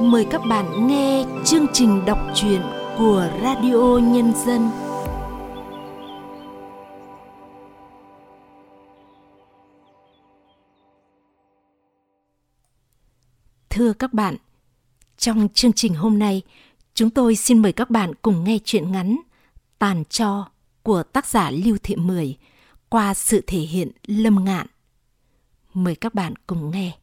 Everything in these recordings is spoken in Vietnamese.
mời các bạn nghe chương trình đọc truyện của Radio Nhân dân. Thưa các bạn, trong chương trình hôm nay, chúng tôi xin mời các bạn cùng nghe truyện ngắn Tàn cho của tác giả Lưu Thị Mười qua sự thể hiện lâm ngạn. Mời các bạn cùng nghe.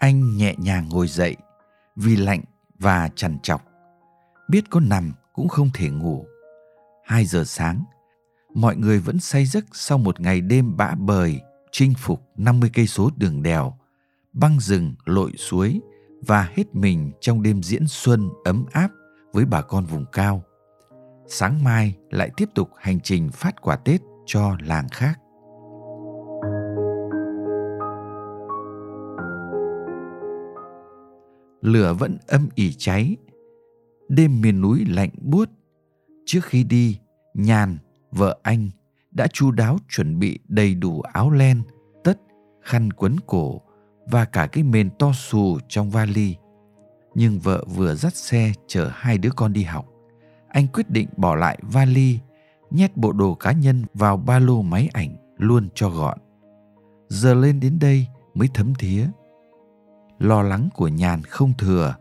Anh nhẹ nhàng ngồi dậy vì lạnh và chằn chọc. Biết có nằm cũng không thể ngủ. Hai giờ sáng, mọi người vẫn say giấc sau một ngày đêm bã bời chinh phục 50 cây số đường đèo, băng rừng lội suối và hết mình trong đêm diễn xuân ấm áp với bà con vùng cao. Sáng mai lại tiếp tục hành trình phát quả Tết cho làng khác. Lửa vẫn âm ỉ cháy. Đêm miền núi lạnh buốt. Trước khi đi, nhàn, vợ anh, đã chu đáo chuẩn bị đầy đủ áo len, tất, khăn quấn cổ và cả cái mền to xù trong vali. Nhưng vợ vừa dắt xe chở hai đứa con đi học. Anh quyết định bỏ lại vali, nhét bộ đồ cá nhân vào ba lô máy ảnh luôn cho gọn. Giờ lên đến đây mới thấm thía lo lắng của nhàn không thừa,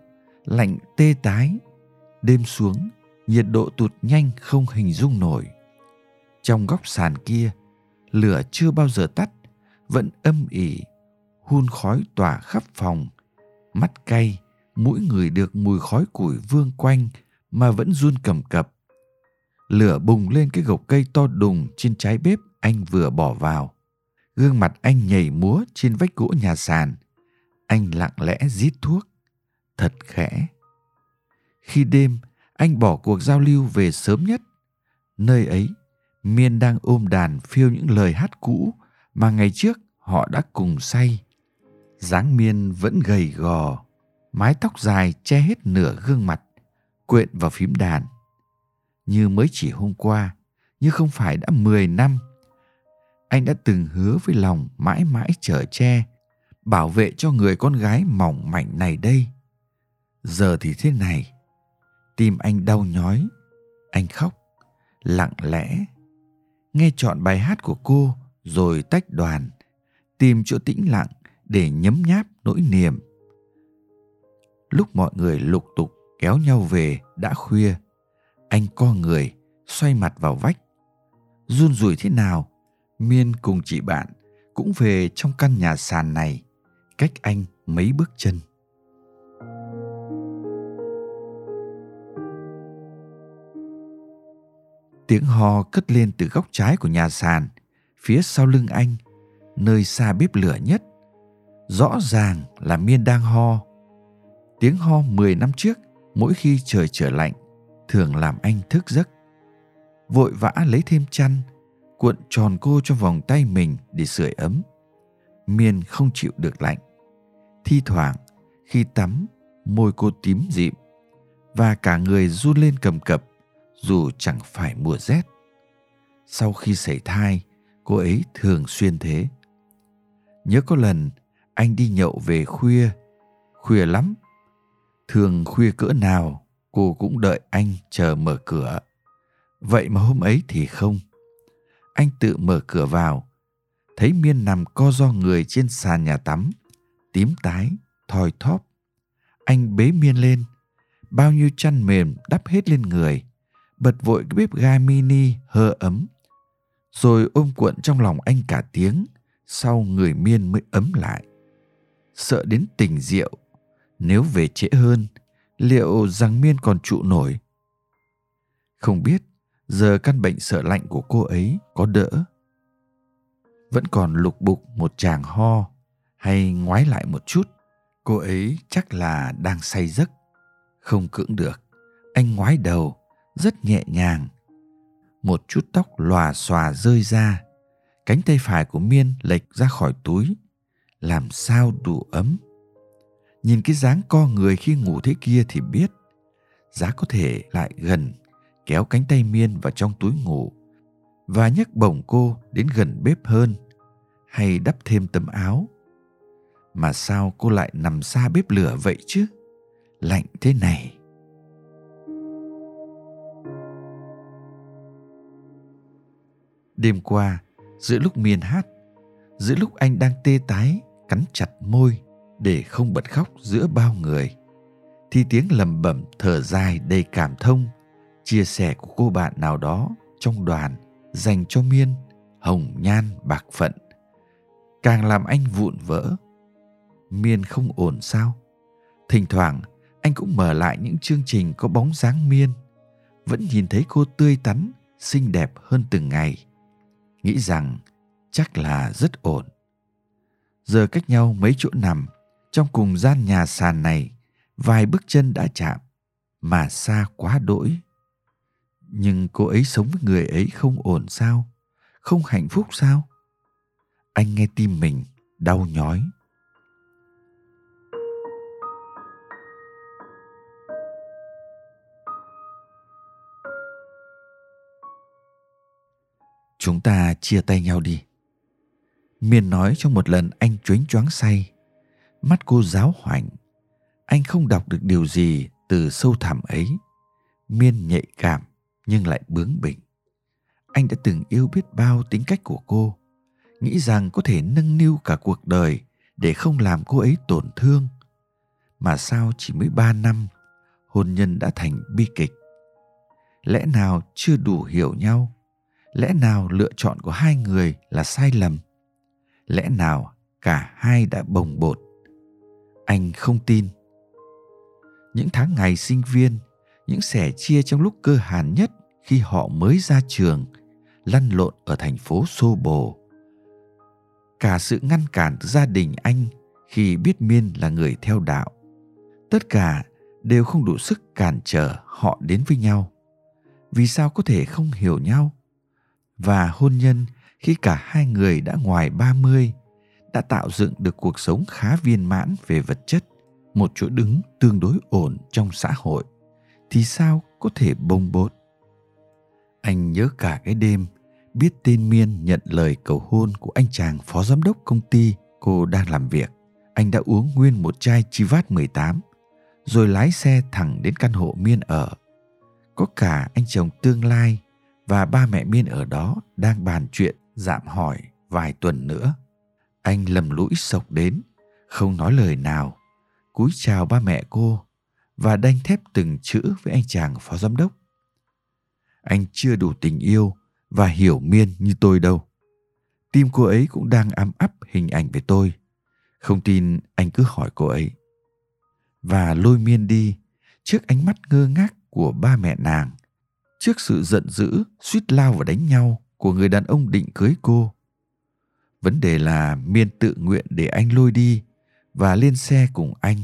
lạnh tê tái. Đêm xuống, nhiệt độ tụt nhanh không hình dung nổi. Trong góc sàn kia, lửa chưa bao giờ tắt, vẫn âm ỉ, hun khói tỏa khắp phòng. Mắt cay, mũi người được mùi khói củi vương quanh mà vẫn run cầm cập. Lửa bùng lên cái gộc cây to đùng trên trái bếp anh vừa bỏ vào. Gương mặt anh nhảy múa trên vách gỗ nhà sàn anh lặng lẽ rít thuốc. Thật khẽ. Khi đêm, anh bỏ cuộc giao lưu về sớm nhất. Nơi ấy, miên đang ôm đàn phiêu những lời hát cũ mà ngày trước họ đã cùng say. Dáng miên vẫn gầy gò, mái tóc dài che hết nửa gương mặt, quyện vào phím đàn. Như mới chỉ hôm qua, như không phải đã mười năm, anh đã từng hứa với lòng mãi mãi chở che bảo vệ cho người con gái mỏng mảnh này đây. Giờ thì thế này. Tim anh đau nhói. Anh khóc, lặng lẽ. Nghe chọn bài hát của cô, rồi tách đoàn. Tìm chỗ tĩnh lặng để nhấm nháp nỗi niềm. Lúc mọi người lục tục kéo nhau về đã khuya, anh co người, xoay mặt vào vách. Run rủi thế nào, miên cùng chị bạn cũng về trong căn nhà sàn này cách anh mấy bước chân. Tiếng hò cất lên từ góc trái của nhà sàn, phía sau lưng anh, nơi xa bếp lửa nhất. Rõ ràng là miên đang ho. Tiếng ho 10 năm trước, mỗi khi trời trở lạnh, thường làm anh thức giấc. Vội vã lấy thêm chăn, cuộn tròn cô trong vòng tay mình để sưởi ấm. Miên không chịu được lạnh thi thoảng khi tắm, môi cô tím dịm và cả người run lên cầm cập dù chẳng phải mùa rét. Sau khi sảy thai, cô ấy thường xuyên thế. Nhớ có lần anh đi nhậu về khuya khuya lắm. Thường khuya cỡ nào cô cũng đợi anh chờ mở cửa. Vậy mà hôm ấy thì không. Anh tự mở cửa vào, thấy miên nằm co do người trên sàn nhà tắm tím tái, thoi thóp. Anh bế miên lên, bao nhiêu chăn mềm đắp hết lên người, bật vội cái bếp ga mini hơ ấm. Rồi ôm cuộn trong lòng anh cả tiếng, sau người miên mới ấm lại. Sợ đến tình rượu, nếu về trễ hơn, liệu rằng miên còn trụ nổi? Không biết giờ căn bệnh sợ lạnh của cô ấy có đỡ. Vẫn còn lục bục một chàng ho hay ngoái lại một chút, cô ấy chắc là đang say giấc. Không cưỡng được, anh ngoái đầu, rất nhẹ nhàng. Một chút tóc lòa xòa rơi ra, cánh tay phải của miên lệch ra khỏi túi. Làm sao đủ ấm? Nhìn cái dáng co người khi ngủ thế kia thì biết, giá có thể lại gần, kéo cánh tay miên vào trong túi ngủ. Và nhấc bổng cô đến gần bếp hơn, hay đắp thêm tấm áo mà sao cô lại nằm xa bếp lửa vậy chứ? Lạnh thế này. Đêm qua, giữa lúc miên hát, giữa lúc anh đang tê tái, cắn chặt môi để không bật khóc giữa bao người, thì tiếng lầm bẩm thở dài đầy cảm thông, chia sẻ của cô bạn nào đó trong đoàn dành cho miên, hồng nhan, bạc phận, càng làm anh vụn vỡ miên không ổn sao? Thỉnh thoảng, anh cũng mở lại những chương trình có bóng dáng miên. Vẫn nhìn thấy cô tươi tắn, xinh đẹp hơn từng ngày. Nghĩ rằng chắc là rất ổn. Giờ cách nhau mấy chỗ nằm, trong cùng gian nhà sàn này, vài bước chân đã chạm, mà xa quá đỗi. Nhưng cô ấy sống với người ấy không ổn sao? Không hạnh phúc sao? Anh nghe tim mình đau nhói. Chúng ta chia tay nhau đi. Miên nói trong một lần anh choáng choáng say. Mắt cô giáo hoảnh anh không đọc được điều gì từ sâu thẳm ấy. Miên nhạy cảm, nhưng lại bướng bỉnh. Anh đã từng yêu biết bao tính cách của cô. Nghĩ rằng có thể nâng niu cả cuộc đời để không làm cô ấy tổn thương. Mà sao chỉ mới ba năm, hôn nhân đã thành bi kịch? Lẽ nào chưa đủ hiểu nhau? Lẽ nào lựa chọn của hai người là sai lầm? Lẽ nào cả hai đã bồng bột? Anh không tin. Những tháng ngày sinh viên, những sẻ chia trong lúc cơ hàn nhất khi họ mới ra trường, lăn lộn ở thành phố xô bồ. Cả sự ngăn cản từ gia đình anh khi biết miên là người theo đạo, tất cả đều không đủ sức cản trở họ đến với nhau. Vì sao có thể không hiểu nhau? Và hôn nhân khi cả hai người đã ngoài 30 đã tạo dựng được cuộc sống khá viên mãn về vật chất, một chỗ đứng tương đối ổn trong xã hội, thì sao có thể bông bột? Anh nhớ cả cái đêm biết tên Miên nhận lời cầu hôn của anh chàng phó giám đốc công ty cô đang làm việc. Anh đã uống nguyên một chai Chivat 18 rồi lái xe thẳng đến căn hộ Miên ở. Có cả anh chồng tương lai và ba mẹ Miên ở đó đang bàn chuyện dạm hỏi vài tuần nữa. Anh lầm lũi sộc đến, không nói lời nào, cúi chào ba mẹ cô và đanh thép từng chữ với anh chàng phó giám đốc. Anh chưa đủ tình yêu và hiểu Miên như tôi đâu. Tim cô ấy cũng đang ám ấp hình ảnh về tôi. Không tin anh cứ hỏi cô ấy. Và lôi Miên đi trước ánh mắt ngơ ngác của ba mẹ nàng trước sự giận dữ, suýt lao và đánh nhau của người đàn ông định cưới cô. Vấn đề là miên tự nguyện để anh lôi đi và lên xe cùng anh.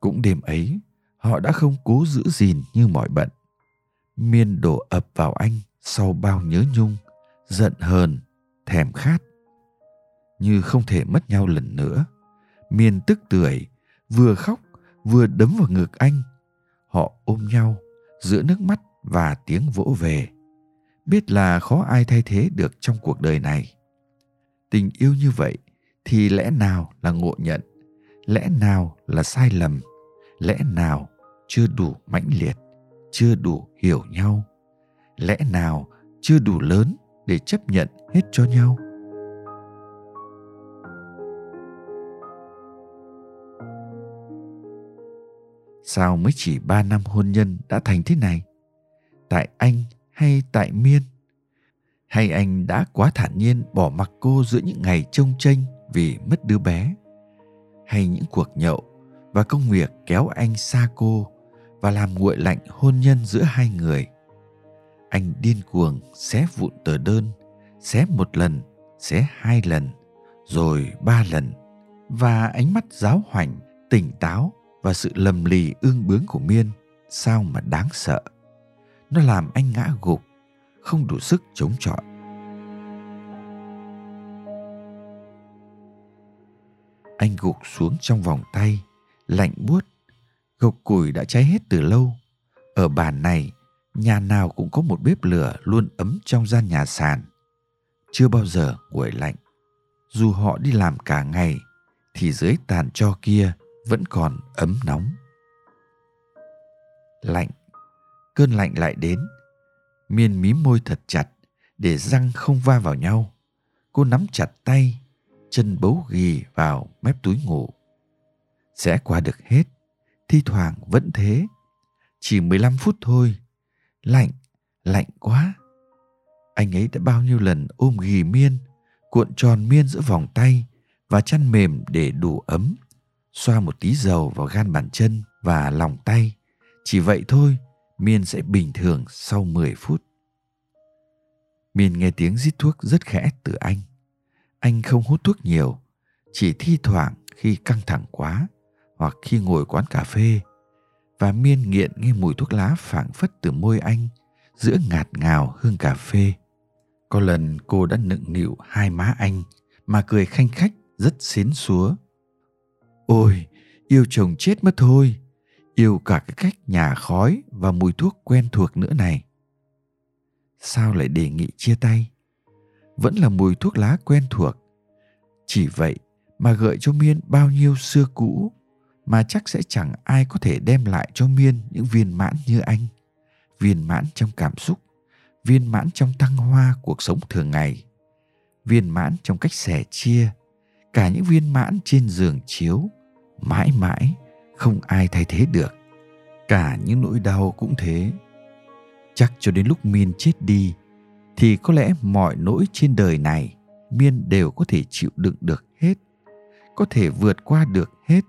Cũng đêm ấy, họ đã không cố giữ gìn như mọi bận. Miên đổ ập vào anh sau bao nhớ nhung, giận hờn, thèm khát. Như không thể mất nhau lần nữa, miên tức tưởi, vừa khóc, vừa đấm vào ngực anh. Họ ôm nhau, giữa nước mắt và tiếng vỗ về. Biết là khó ai thay thế được trong cuộc đời này. Tình yêu như vậy thì lẽ nào là ngộ nhận? Lẽ nào là sai lầm? Lẽ nào chưa đủ mãnh liệt, chưa đủ hiểu nhau? Lẽ nào chưa đủ lớn để chấp nhận hết cho nhau? Sao mới chỉ ba năm hôn nhân đã thành thế này? Tại anh hay tại miên? Hay anh đã quá thản nhiên bỏ mặc cô giữa những ngày trông tranh vì mất đứa bé? Hay những cuộc nhậu và công việc kéo anh xa cô và làm nguội lạnh hôn nhân giữa hai người? Anh điên cuồng xé vụn tờ đơn, xé một lần, xé hai lần, rồi ba lần. Và ánh mắt giáo hoành, tỉnh táo và sự lầm lì ương bướng của miên sao mà đáng sợ? Nó làm anh ngã gục không đủ sức chống chọi anh gục xuống trong vòng tay lạnh buốt gộc củi đã cháy hết từ lâu Ở bản này, nhà nào cũng có một bếp lửa luôn ấm trong gian nhà sàn. Chưa bao giờ nguội lạnh. Dù họ đi làm cả ngày, thì dưới tàn cho kia vẫn còn ấm nóng. Lạnh, cơn lạnh lại đến. Miên mí môi thật chặt để răng không va vào nhau. Cô nắm chặt tay, chân bấu ghì vào mép túi ngủ. Sẽ qua được hết, thi thoảng vẫn thế. Chỉ 15 phút thôi. Lạnh, lạnh quá. Anh ấy đã bao nhiêu lần ôm ghì miên, cuộn tròn miên giữa vòng tay và chăn mềm để đủ ấm. Xoa một tí dầu vào gan bàn chân và lòng tay. Chỉ vậy thôi, miên sẽ bình thường sau 10 phút. Miên nghe tiếng rít thuốc rất khẽ từ anh. Anh không hút thuốc nhiều, chỉ thi thoảng khi căng thẳng quá hoặc khi ngồi quán cà phê và miên nghiện nghe mùi thuốc lá phảng phất từ môi anh giữa ngạt ngào hương cà phê. Có lần cô đã nựng nịu hai má anh mà cười khanh khách rất xến xúa. Ôi, yêu chồng chết mất thôi, yêu cả cái cách nhà khói và mùi thuốc quen thuộc nữa này. Sao lại đề nghị chia tay? Vẫn là mùi thuốc lá quen thuộc. Chỉ vậy mà gợi cho Miên bao nhiêu xưa cũ mà chắc sẽ chẳng ai có thể đem lại cho Miên những viên mãn như anh. Viên mãn trong cảm xúc, viên mãn trong thăng hoa cuộc sống thường ngày, viên mãn trong cách sẻ chia, cả những viên mãn trên giường chiếu, mãi mãi không ai thay thế được. Cả những nỗi đau cũng thế. Chắc cho đến lúc Miên chết đi thì có lẽ mọi nỗi trên đời này Miên đều có thể chịu đựng được hết, có thể vượt qua được hết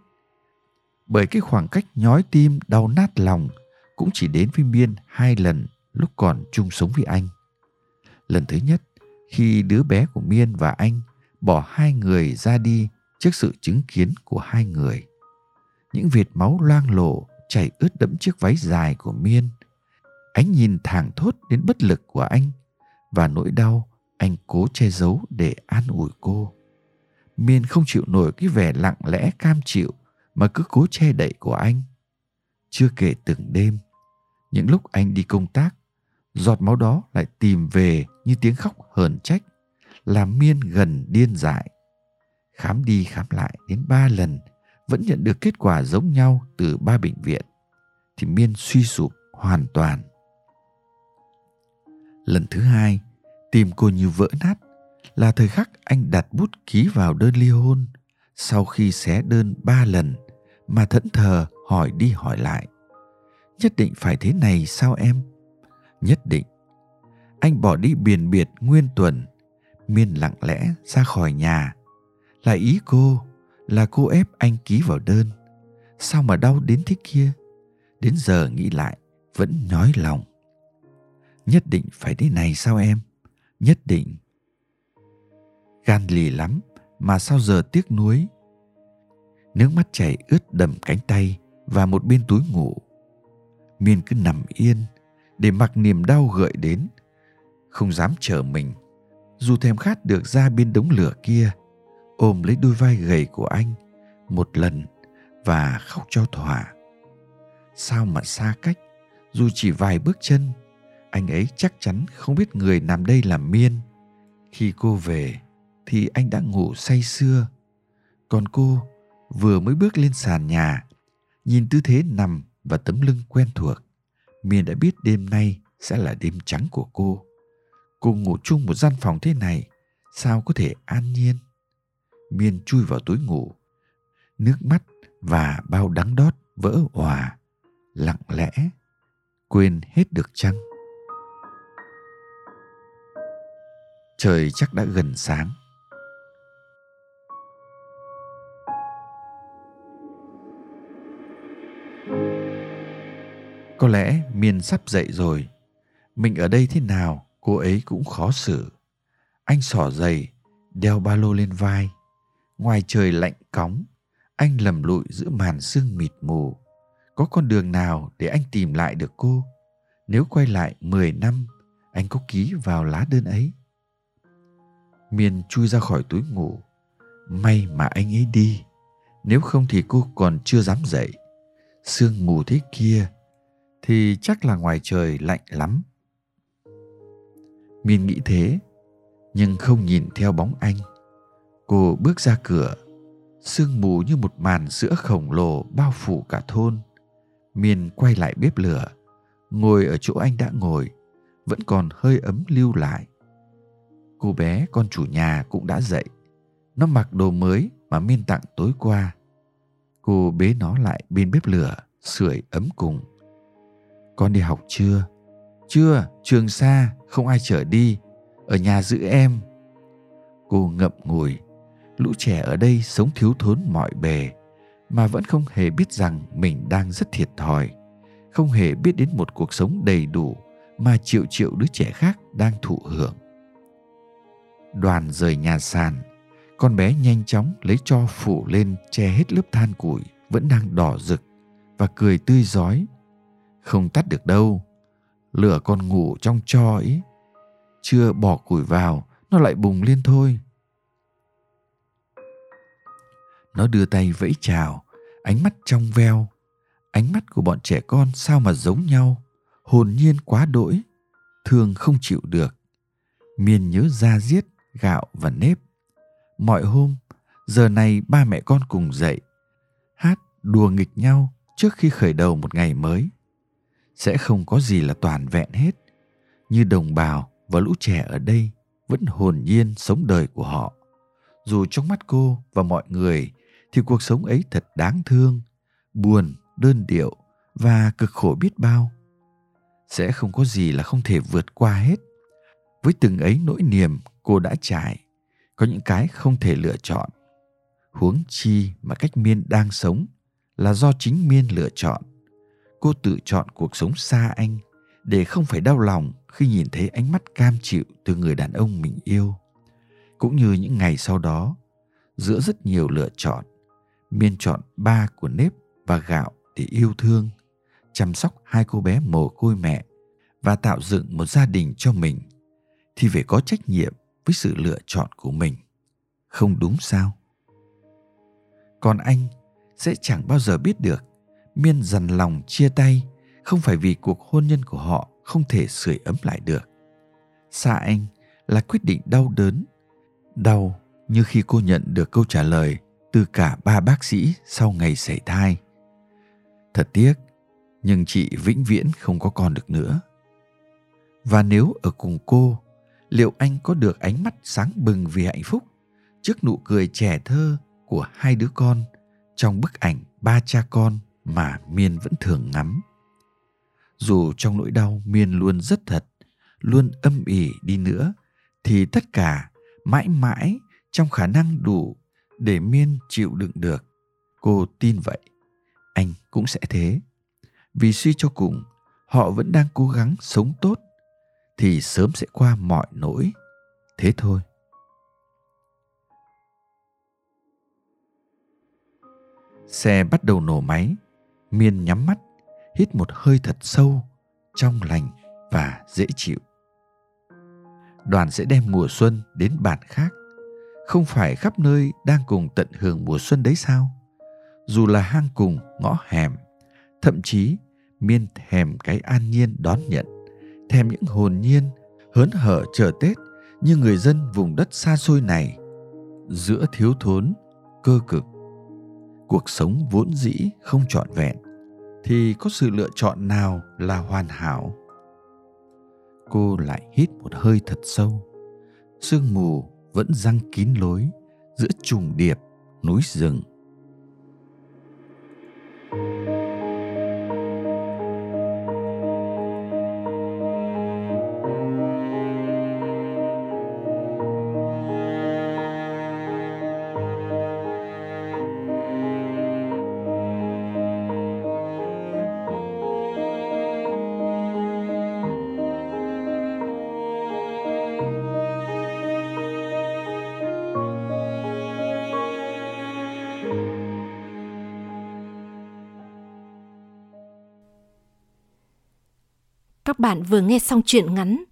bởi cái khoảng cách nhói tim đau nát lòng cũng chỉ đến với Miên hai lần lúc còn chung sống với anh. Lần thứ nhất, khi đứa bé của Miên và anh bỏ hai người ra đi trước sự chứng kiến của hai người. Những vệt máu loang lổ chảy ướt đẫm chiếc váy dài của Miên. Ánh nhìn thảng thốt đến bất lực của anh và nỗi đau anh cố che giấu để an ủi cô. Miên không chịu nổi cái vẻ lặng lẽ cam chịu mà cứ cố che đậy của anh. Chưa kể từng đêm, những lúc anh đi công tác, giọt máu đó lại tìm về như tiếng khóc hờn trách, làm Miên gần điên dại. Khám đi khám lại đến ba lần, vẫn nhận được kết quả giống nhau từ ba bệnh viện, thì Miên suy sụp hoàn toàn. Lần thứ hai, tim cô như vỡ nát là thời khắc anh đặt bút ký vào đơn ly hôn sau khi xé đơn ba lần mà thẫn thờ hỏi đi hỏi lại. Nhất định phải thế này sao em? Nhất định. Anh bỏ đi biển biệt nguyên tuần miên lặng lẽ ra khỏi nhà. Là ý cô là cô ép anh ký vào đơn. Sao mà đau đến thế kia? Đến giờ nghĩ lại, vẫn nói lòng. Nhất định phải thế này sao em? Nhất định. Gan lì lắm, mà sao giờ tiếc nuối? Nước mắt chảy ướt đầm cánh tay và một bên túi ngủ. Miên cứ nằm yên, để mặc niềm đau gợi đến. Không dám chờ mình, dù thèm khát được ra bên đống lửa kia ôm lấy đôi vai gầy của anh một lần và khóc cho thỏa. Sao mà xa cách, dù chỉ vài bước chân, anh ấy chắc chắn không biết người nằm đây là miên. Khi cô về thì anh đã ngủ say sưa. Còn cô vừa mới bước lên sàn nhà, nhìn tư thế nằm và tấm lưng quen thuộc, miên đã biết đêm nay sẽ là đêm trắng của cô. Cô ngủ chung một gian phòng thế này, sao có thể an nhiên? Miên chui vào túi ngủ nước mắt và bao đắng đót vỡ òa lặng lẽ quên hết được chăng trời chắc đã gần sáng Có lẽ Miên sắp dậy rồi. Mình ở đây thế nào, cô ấy cũng khó xử. Anh xỏ giày, đeo ba lô lên vai. Ngoài trời lạnh cóng, anh lầm lụi giữa màn sương mịt mù. Có con đường nào để anh tìm lại được cô? Nếu quay lại 10 năm, anh có ký vào lá đơn ấy. Miên chui ra khỏi túi ngủ. May mà anh ấy đi. Nếu không thì cô còn chưa dám dậy. Sương mù thế kia thì chắc là ngoài trời lạnh lắm. Miên nghĩ thế, nhưng không nhìn theo bóng anh. Cô bước ra cửa, sương mù như một màn sữa khổng lồ bao phủ cả thôn. Miên quay lại bếp lửa, ngồi ở chỗ anh đã ngồi, vẫn còn hơi ấm lưu lại. Cô bé con chủ nhà cũng đã dậy. Nó mặc đồ mới mà Miên tặng tối qua. Cô bế nó lại bên bếp lửa, sưởi ấm cùng. Con đi học chưa? Chưa, trường xa, không ai chở đi. Ở nhà giữ em. Cô ngậm ngùi. Lũ trẻ ở đây sống thiếu thốn mọi bề, mà vẫn không hề biết rằng mình đang rất thiệt thòi, không hề biết đến một cuộc sống đầy đủ mà triệu triệu đứa trẻ khác đang thụ hưởng. Đoàn rời nhà sàn, con bé nhanh chóng lấy cho phủ lên che hết lớp than củi vẫn đang đỏ rực và cười tươi rói. Không tắt được đâu, lửa còn ngủ trong cho ấy chưa bỏ củi vào nó lại bùng lên thôi. Nó đưa tay vẫy chào, ánh mắt trong veo. Ánh mắt của bọn trẻ con sao mà giống nhau? Hồn nhiên quá đỗi thương không chịu được. Miên nhớ ra giết gạo và nếp. Mọi hôm, giờ này ba mẹ con cùng dậy, hát, đùa nghịch nhau trước khi khởi đầu một ngày mới. Sẽ không có gì là toàn vẹn hết. Như đồng bào và lũ trẻ ở đây vẫn hồn nhiên sống đời của họ. Dù trong mắt cô và mọi người thì cuộc sống ấy thật đáng thương, buồn, đơn điệu và cực khổ biết bao. Sẽ không có gì là không thể vượt qua hết. Với từng ấy nỗi niềm cô đã trải, có những cái không thể lựa chọn. Huống chi mà cách miên đang sống là do chính miên lựa chọn. Cô tự chọn cuộc sống xa anh để không phải đau lòng khi nhìn thấy ánh mắt cam chịu từ người đàn ông mình yêu. Cũng như những ngày sau đó, giữa rất nhiều lựa chọn miên chọn ba của nếp và gạo để yêu thương, chăm sóc hai cô bé mồ côi mẹ và tạo dựng một gia đình cho mình, thì phải có trách nhiệm với sự lựa chọn của mình. Không đúng sao? Còn anh sẽ chẳng bao giờ biết được, miên dằn lòng chia tay không phải vì cuộc hôn nhân của họ không thể sưởi ấm lại được. Xa anh là quyết định đau đớn, đau như khi cô nhận được câu trả lời từ cả ba bác sĩ sau ngày sảy thai. Thật tiếc, nhưng chị vĩnh viễn không có con được nữa. Và nếu ở cùng cô, liệu anh có được ánh mắt sáng bừng vì hạnh phúc trước nụ cười trẻ thơ của hai đứa con trong bức ảnh ba cha con mà miên vẫn thường ngắm? Dù trong nỗi đau miên luôn rất thật, luôn âm ỉ đi nữa, thì tất cả mãi mãi trong khả năng đủ để miên chịu đựng được. Cô tin vậy. Anh cũng sẽ thế. Vì suy cho cùng, họ vẫn đang cố gắng sống tốt, thì sớm sẽ qua mọi nỗi. Thế thôi. Xe bắt đầu nổ máy. Miên nhắm mắt, hít một hơi thật sâu, trong lành và dễ chịu. Đoàn sẽ đem mùa xuân đến bản khác không phải khắp nơi đang cùng tận hưởng mùa xuân đấy sao? Dù là hang cùng, ngõ hẻm, thậm chí miên thèm cái an nhiên đón nhận, thèm những hồn nhiên, hớn hở chờ tết như người dân vùng đất xa xôi này giữa thiếu thốn, cơ cực. Cuộc sống vốn dĩ không trọn vẹn, thì có sự lựa chọn nào là hoàn hảo? Cô lại hít một hơi thật sâu, sương mù vẫn răng kín lối giữa trùng điệp núi rừng. Các bạn vừa nghe xong truyện ngắn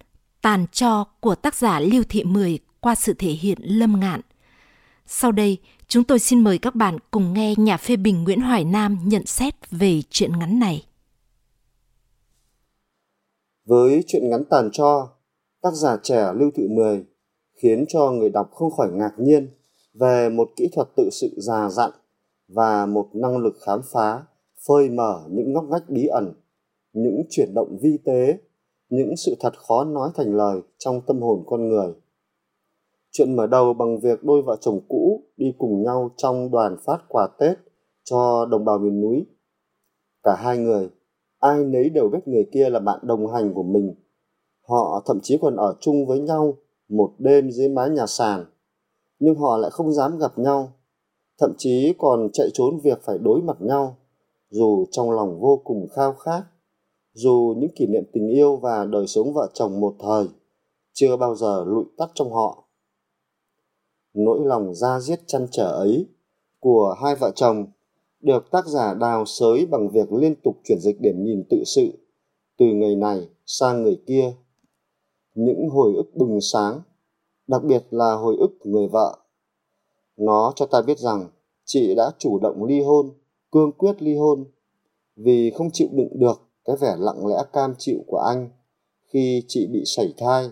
Tàn cho của tác giả Lưu Thị Mười qua sự thể hiện Lâm Ngạn. Sau đây, chúng tôi xin mời các bạn cùng nghe nhà phê bình Nguyễn Hoài Nam nhận xét về truyện ngắn này. Với truyện ngắn tàn cho, tác giả trẻ Lưu Thị Mười khiến cho người đọc không khỏi ngạc nhiên về một kỹ thuật tự sự già dặn và một năng lực khám phá phơi mở những ngóc ngách bí ẩn những chuyển động vi tế, những sự thật khó nói thành lời trong tâm hồn con người. Chuyện mở đầu bằng việc đôi vợ chồng cũ đi cùng nhau trong đoàn phát quà tết cho đồng bào miền núi. Cả hai người, ai nấy đều biết người kia là bạn đồng hành của mình. Họ thậm chí còn ở chung với nhau một đêm dưới mái nhà sàn, nhưng họ lại không dám gặp nhau, thậm chí còn chạy trốn việc phải đối mặt nhau, dù trong lòng vô cùng khao khát dù những kỷ niệm tình yêu và đời sống vợ chồng một thời chưa bao giờ lụi tắt trong họ. Nỗi lòng da diết chăn trở ấy của hai vợ chồng được tác giả đào sới bằng việc liên tục chuyển dịch điểm nhìn tự sự từ người này sang người kia. Những hồi ức bừng sáng, đặc biệt là hồi ức người vợ, nó cho ta biết rằng chị đã chủ động ly hôn, cương quyết ly hôn vì không chịu đựng được cái vẻ lặng lẽ cam chịu của anh khi chị bị sảy thai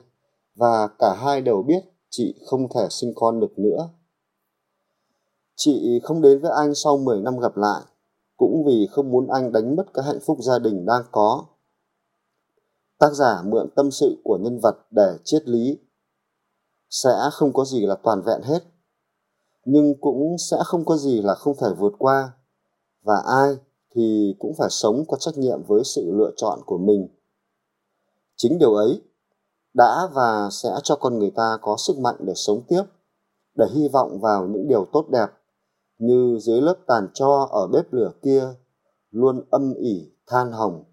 và cả hai đều biết chị không thể sinh con được nữa. Chị không đến với anh sau 10 năm gặp lại, cũng vì không muốn anh đánh mất cái hạnh phúc gia đình đang có. Tác giả mượn tâm sự của nhân vật để triết lý. Sẽ không có gì là toàn vẹn hết, nhưng cũng sẽ không có gì là không thể vượt qua. Và ai thì cũng phải sống có trách nhiệm với sự lựa chọn của mình. Chính điều ấy đã và sẽ cho con người ta có sức mạnh để sống tiếp, để hy vọng vào những điều tốt đẹp, như dưới lớp tàn cho ở bếp lửa kia luôn âm ỉ than hồng.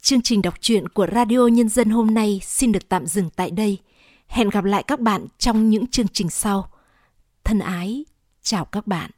Chương trình đọc truyện của Radio Nhân dân hôm nay xin được tạm dừng tại đây. Hẹn gặp lại các bạn trong những chương trình sau. Thân ái, chào các bạn.